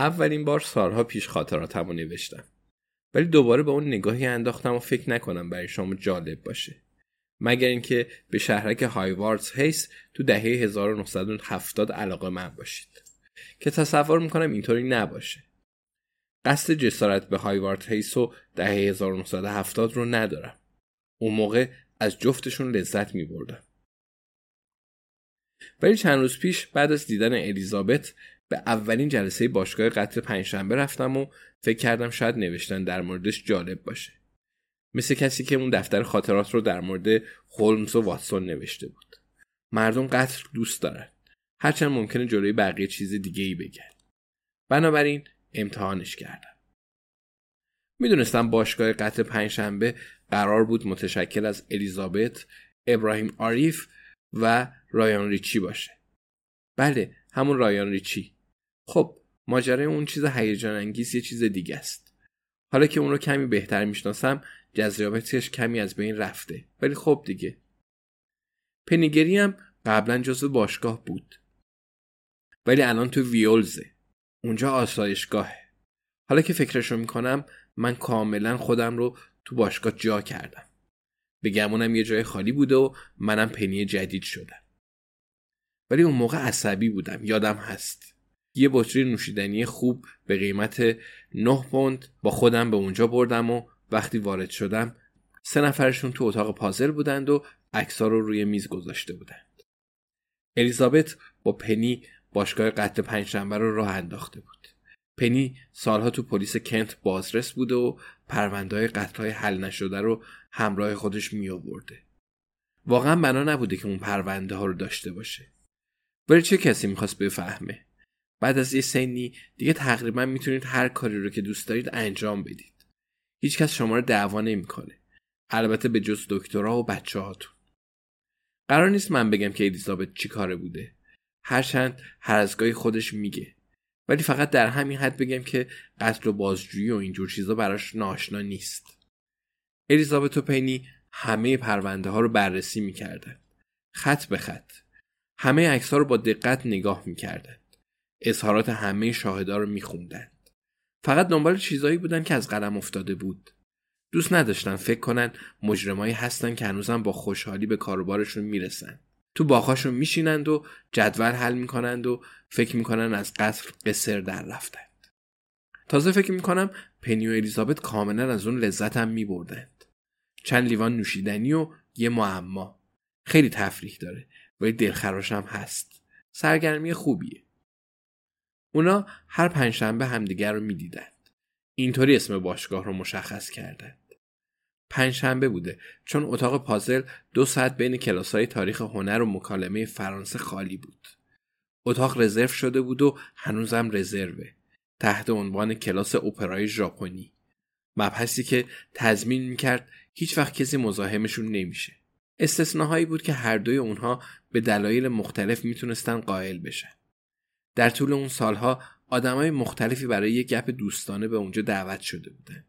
اولین بار سالها پیش خاطراتم رو نوشتم. ولی دوباره به اون نگاهی انداختم و فکر نکنم برای شما جالب باشه. مگر اینکه به شهرک هایواردز هیس تو دهه 1970 علاقه من باشید. که تصور می‌کنم اینطوری نباشه. قصد جسارت به هایوارد هیس و دهه 1970 رو ندارم. اون موقع از جفتشون لذت می بردم. ولی چند روز پیش بعد از دیدن الیزابت به اولین جلسه باشگاه قتل پنجشنبه رفتم و فکر کردم شاید نوشتن در موردش جالب باشه. مثل کسی که اون دفتر خاطرات رو در مورد هولمز و واتسون نوشته بود. مردم قتل دوست دارن. هرچند ممکنه جلوی بقیه چیز دیگه ای بگن. بنابراین امتحانش کردم. می‌دونستم باشگاه قتل پنجشنبه قرار بود متشکل از الیزابت، ابراهیم آریف و رایان ریچی باشه. بله، همون رایان ریچی. خب، ماجرای اون چیز هیجان انگیز یه چیز دیگه است. حالا که اون رو کمی بهتر می‌شناسم، جذابیتش کمی از بین رفته. ولی خب دیگه. پنیگری هم قبلا جزو باشگاه بود. ولی الان تو ویولزه. اونجا آسایشگاهه. حالا که فکرشو می‌کنم من کاملا خودم رو تو باشگاه جا کردم. به گمونم یه جای خالی بوده و منم پنی جدید شدم. ولی اون موقع عصبی بودم یادم هست. یه بطری نوشیدنی خوب به قیمت 9 پوند با خودم به اونجا بردم و وقتی وارد شدم سه نفرشون تو اتاق پازل بودند و عکس‌ها رو روی میز گذاشته بودند. الیزابت با پنی باشگاه قتل پنجشنبه رو راه انداخته بود. پنی سالها تو پلیس کنت بازرس بوده و پروندهای قتلهای حل نشده رو همراه خودش می آورده. واقعا بنا نبوده که اون پرونده ها رو داشته باشه. ولی چه کسی می‌خواست بفهمه؟ بعد از یه سنی دیگه تقریبا می‌تونید هر کاری رو که دوست دارید انجام بدید. هیچکس شما رو دعوا نمی‌کنه. البته به جز دکترها و بچه هاتون. قرار نیست من بگم که الیزابت چی کاره بوده. هرچند هر از گاهی خودش میگه ولی فقط در همین حد بگم که قتل و بازجویی و اینجور چیزا براش ناشنا نیست الیزابت و پینی همه پرونده ها رو بررسی می‌کردن خط به خط همه عکس رو با دقت نگاه می‌کردند اظهارات همه شاهدا رو میخوندند فقط دنبال چیزایی بودن که از قلم افتاده بود. دوست نداشتن فکر کنن مجرمایی هستن که هنوزم با خوشحالی به کاروبارشون می‌رسن. تو باغاشون میشینند و جدول حل می‌کنند و فکر می‌کنن از قصر قصر در رفتند. تازه فکر می‌کنم پنی و الیزابت کاملا از اون لذتم میبردند. چند لیوان نوشیدنی و یه معما. خیلی تفریح داره. ولی دلخراشم هست. سرگرمی خوبیه. اونا هر پنجشنبه همدیگر رو می‌دیدند اینطوری اسم باشگاه رو مشخص کردند پنجشنبه بوده چون اتاق پازل دو ساعت بین کلاس های تاریخ هنر و مکالمه فرانسه خالی بود. اتاق رزرو شده بود و هنوزم رزروه تحت عنوان کلاس اپرای ژاپنی. مبحثی که تضمین می‌کرد هیچ وقت کسی مزاحمشون نمیشه. استثناهایی بود که هر دوی اونها به دلایل مختلف می‌تونستن قائل بشن در طول اون سالها آدمای مختلفی برای یک گپ دوستانه به اونجا دعوت شده بودن.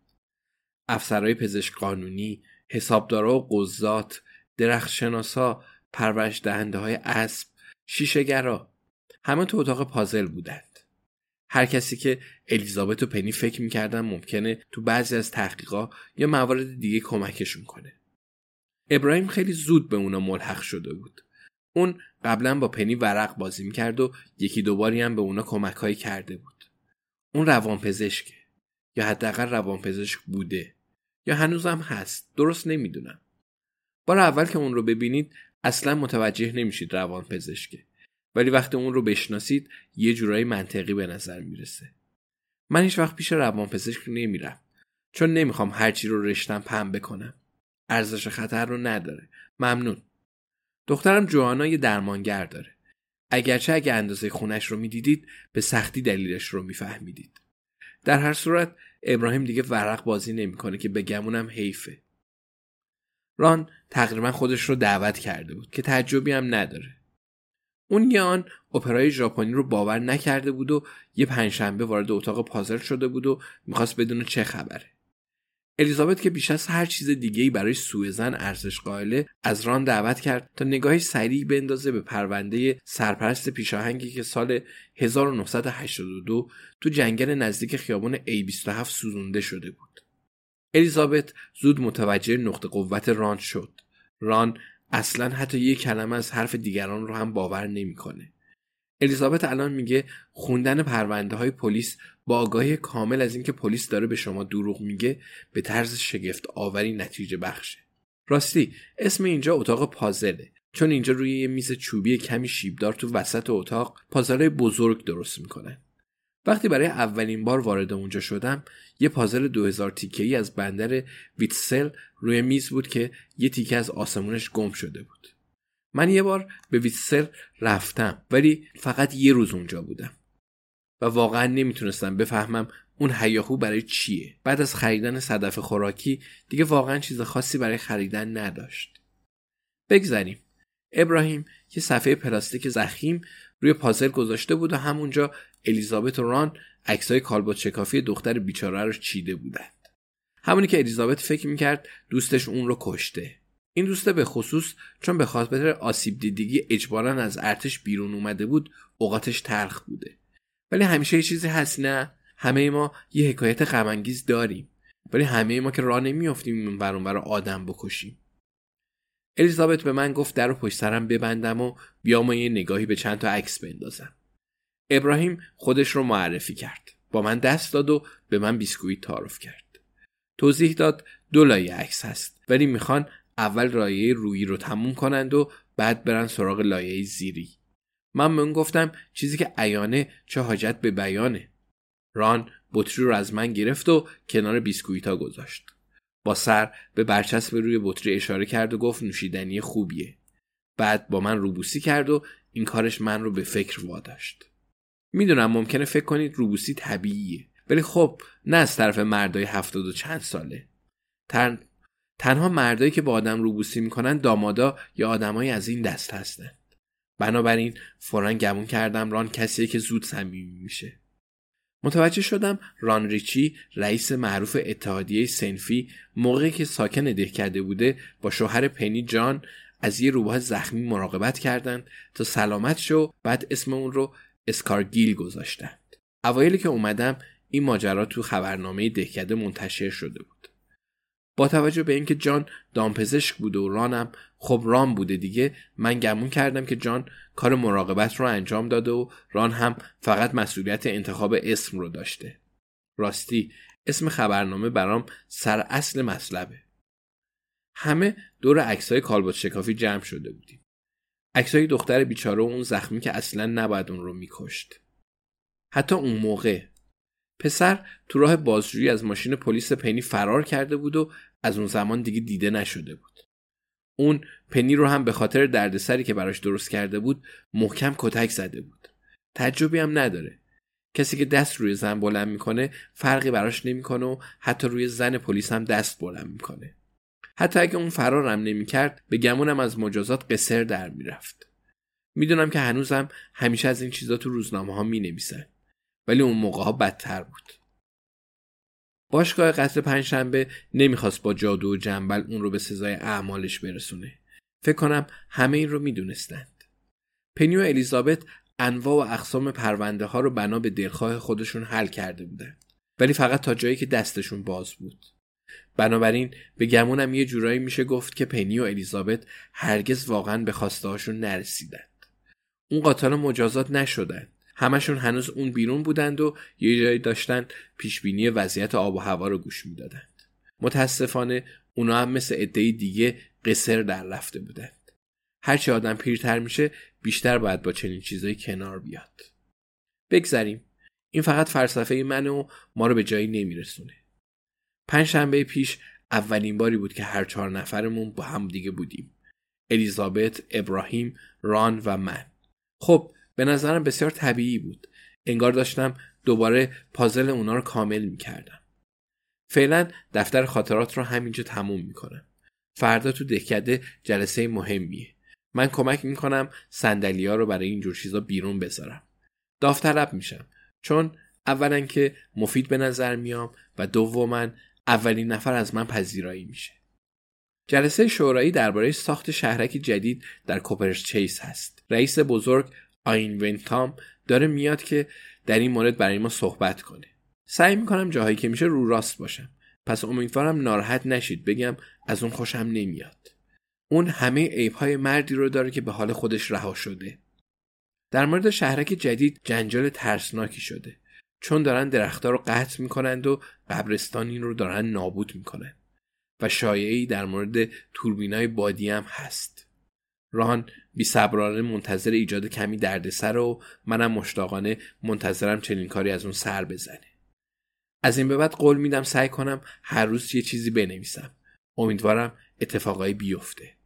افسرهای پزشک قانونی حسابدارا و قضات درختشناسا پرورش دهنده های اسب شیشهگرا همه تو اتاق پازل بودند. هر کسی که الیزابت و پنی فکر می‌کردن ممکنه تو بعضی از تحقیقا یا موارد دیگه کمکشون کنه. ابراهیم خیلی زود به اونا ملحق شده بود. اون قبلا با پنی ورق بازی می‌کرد و یکی دوباری هم به اونا کمکهایی کرده بود. اون روانپزشکه یا حداقل روانپزشک بوده. یا هنوزم هست. درست نمی‌دونم. بار اول که اون رو ببینید اصلا متوجه نمیشید روانپزشکه. ولی وقتی اون رو بشناسید یه جورایی منطقی به نظر می‌رسه. من هیچ وقت پیش روانپزشک نمیرم چون نمی‌خوام هرچی رو رشتم پم بکنم. ارزش خطر رو نداره. ممنون. دخترم جوانا یه درمانگر داره. اگرچه اگه اندازه خونش رو می‌دیدید به سختی دلیلش رو میفهمیدید. در هر صورت ابراهیم دیگه ورق بازی نمی‌کنه که به گمونم حیفه. ران تقریبا خودش رو دعوت کرده بود که تعجبی هم نداره. اون یه آن اپرای ژاپنی رو باور نکرده بود و یه پنجشنبه وارد اتاق پازل شده بود و می‌خواست بدون چه خبره. الیزابت که بیش از هر چیز دیگه‌ای برای سوء زن ارزش قائله از ران دعوت کرد تا نگاهی سریع بندازه به پرونده سرپرست پیشاهنگی که سال 1982 تو جنگل نزدیک خیابان A27 سوزونده شده بود. الیزابت زود متوجه نقطه قوت ران شد. ران اصلا حتی یک کلمه از حرف دیگران رو هم باور نمی‌کنه. الیزابت الان میگه خوندن پرونده های پلیس با آگاهی کامل از اینکه پلیس داره به شما دروغ میگه به طرز شگفت آوری نتیجه بخشه. راستی اسم اینجا اتاق پازله. چون اینجا روی یه میز چوبی کمی شیبدار تو وسط اتاق پازلهای بزرگ درست می‌کنن. وقتی برای اولین بار وارد اونجا شدم یه پازل 2000 تیکه ای از بندر ویتسل روی میز بود که یه تیکه از آسمونش گم شده بود. من یه بار به ویتسل رفتم ولی فقط یه روز اونجا بودم. و واقعا نمی‌تونستم بفهمم اون هیاهو برای چیه. بعد از خریدن صدف خوراکی دیگه واقعا چیز خاصی برای خریدن نداشت. بگذریم. ابراهیم یه صفحه پلاستیک زخیم روی پازل گذاشته بود و همونجا الیزابت و ران عکسای کالبوت شکافی دختر بیچاره رو چیده بودند. همونی که الیزابت فکر می‌کرد دوستش اون رو کشته. این دوسته به خصوص چون به خاطر آسیب دیدگی اجبارا از ارتش بیرون اومده بود اوقاتش تلخ بوده. ولی همیشه یه چیزی هست نه؟ همه ما یه حکایت غمانگیز داریم. ولی همه ما که راه نمیافتیم این برون آدم بکشیم. الیزابت به من گفت در پشت سرم ببندم و بیام یه نگاهی به چند تا عکس بندازم. ابراهیم خودش رو معرفی کرد. با من دست داد و به من بیسکویت تعارف کرد. توضیح داد دو لایه عکس هست ولی می‌خوان اول لایه رویی رو تموم کنند و بعد برن سراغ لایه زیری. من به اون گفتم چیزی که عیانه چه حاجت به بیانه. ران بطری رو از من گرفت و کنار بیسکویتا گذاشت. با سر به برچسب روی بطری اشاره کرد و گفت نوشیدنی خوبیه. بعد با من روبوسی کرد و این کارش من رو به فکر واداشت. می‌دونم ممکنه فکر کنید روبوسی طبیعیه ولی خب نه از طرف مردای هفتاد و چند ساله. تن... تنها مردایی که با آدم روبوسی می‌کنن دامادا یا آدمایی از این دست هستن. بنابراین فورا گمون کردم ران کسیه که زود صمیمی میشه. متوجه شدم ران ریچی رئیس معروف اتحادیه سنفی موقعی که ساکن دهکده بوده با شوهر پنی جان از یه روباه زخمی مراقبت کردند تا سلامت شو بعد اسم اون رو اسکارگیل گذاشتند. اوایلی که اومدم این ماجرا تو خبرنامه دهکده منتشر شده بود. با توجه به اینکه جان دامپزشک بوده و رانم خب ران بوده دیگه. من گمون کردم که جان کار مراقبت رو انجام داده و ران هم فقط مسئولیت انتخاب اسم رو داشته. راستی اسم خبرنامه برام سر اصل مطلبه. همه دور عکسای کالبوت شکافی جمع شده بودیم. عکسای دختر بیچاره و اون زخمی که اصلا نباید اون رو میکشت. حتی اون موقع پسر تو راه بازجویی از ماشین پلیس پنی فرار کرده بود و از اون زمان دیگه دیده نشده بود. اون پنی رو هم به خاطر دردسری که براش درست کرده بود محکم کتک زده بود. تعجبی هم نداره. کسی که دست روی زن بلند می‌کنه فرقی براش نمی‌کنه و حتی روی زن پلیس هم دست بلند می‌کنه. حتی اگه اون فرارم نمی‌کرد به گمونم از مجازات قصر در می‌رفت می‌دونم که هنوزم همیشه از این چیزا تو روزنامه ها می نویسن. ولی اون موقع ها بدتر بود. باشگاه قتل پنجشنبه نمی‌خواست با جادو و جنبل اون رو به سزای اعمالش برسونه. فکر کنم همه این رو می‌دونستند. پنی و الیزابت انواع و اقسام پرونده ها رو بنا به دلخواه خودشون حل کرده بودن. ولی فقط تا جایی که دستشون باز بود. بنابراین به گمونم یه جورایی میشه گفت که پنی و الیزابت هرگز واقعا به خواسته هاشون نرسیدند. اون قاتل مجازات نشدند. همشون هنوز اون بیرون بودند و یه جایی داشتن پیشبینی وضعیت آب و هوا رو گوش می‌دادند. متاسفانه اونا هم مثل عده دیگه قصر در رفته بودند. هرچی آدم پیرتر میشه بیشتر باید با چنین چیزایی کنار بیاد. بگذریم. این فقط فلسفه من و ما رو به جایی نمیرسونه. پنج شنبه پیش اولین باری بود که هر چهار نفرمون با هم دیگه بودیم. الیزابت، ابراهیم، ران و من. خب به نظرم بسیار طبیعی بود. انگار داشتم دوباره پازل اونا رو کامل می‌کردم. فعلا دفتر خاطرات رو همینجا تموم می‌کنم. فردا تو دهکده جلسه مهمیه. من کمک می‌کنم سندلیا رو برای اینجور چیزا بیرون بذارم. داوطلب میشم. چون اولا که مفید به نظر میام و دوما اولین نفر از من پذیرایی میشه. جلسه شورایی درباره ساخت شهرکی جدید در کوپرش چیس هست. رئیس بزرگ آین ونتام داره میاد که در این مورد برای ما صحبت کنه. سعی می‌کنم جاهایی که میشه رو راست باشم. پس امیدوارم ناراحت نشید. بگم از اون خوشم نمیاد. اون همه عیبهای مردی رو داره که به حال خودش رها شده. در مورد شهرک جدید جنجال ترسناکی شده. چون دارن درختها رو قطع می‌کنند و قبرستانی رو دارن نابود می‌کنند. و شایعی در مورد توربینای بادی هم هست. ران بی صبرانه منتظر ایجاد کمی دردسر و منم مشتاقانه منتظرم چنین کاری از اون سر بزنه. از این به بعد قول میدم سعی کنم هر روز یه چیزی بنویسم. امیدوارم اتفاقایی بیفته.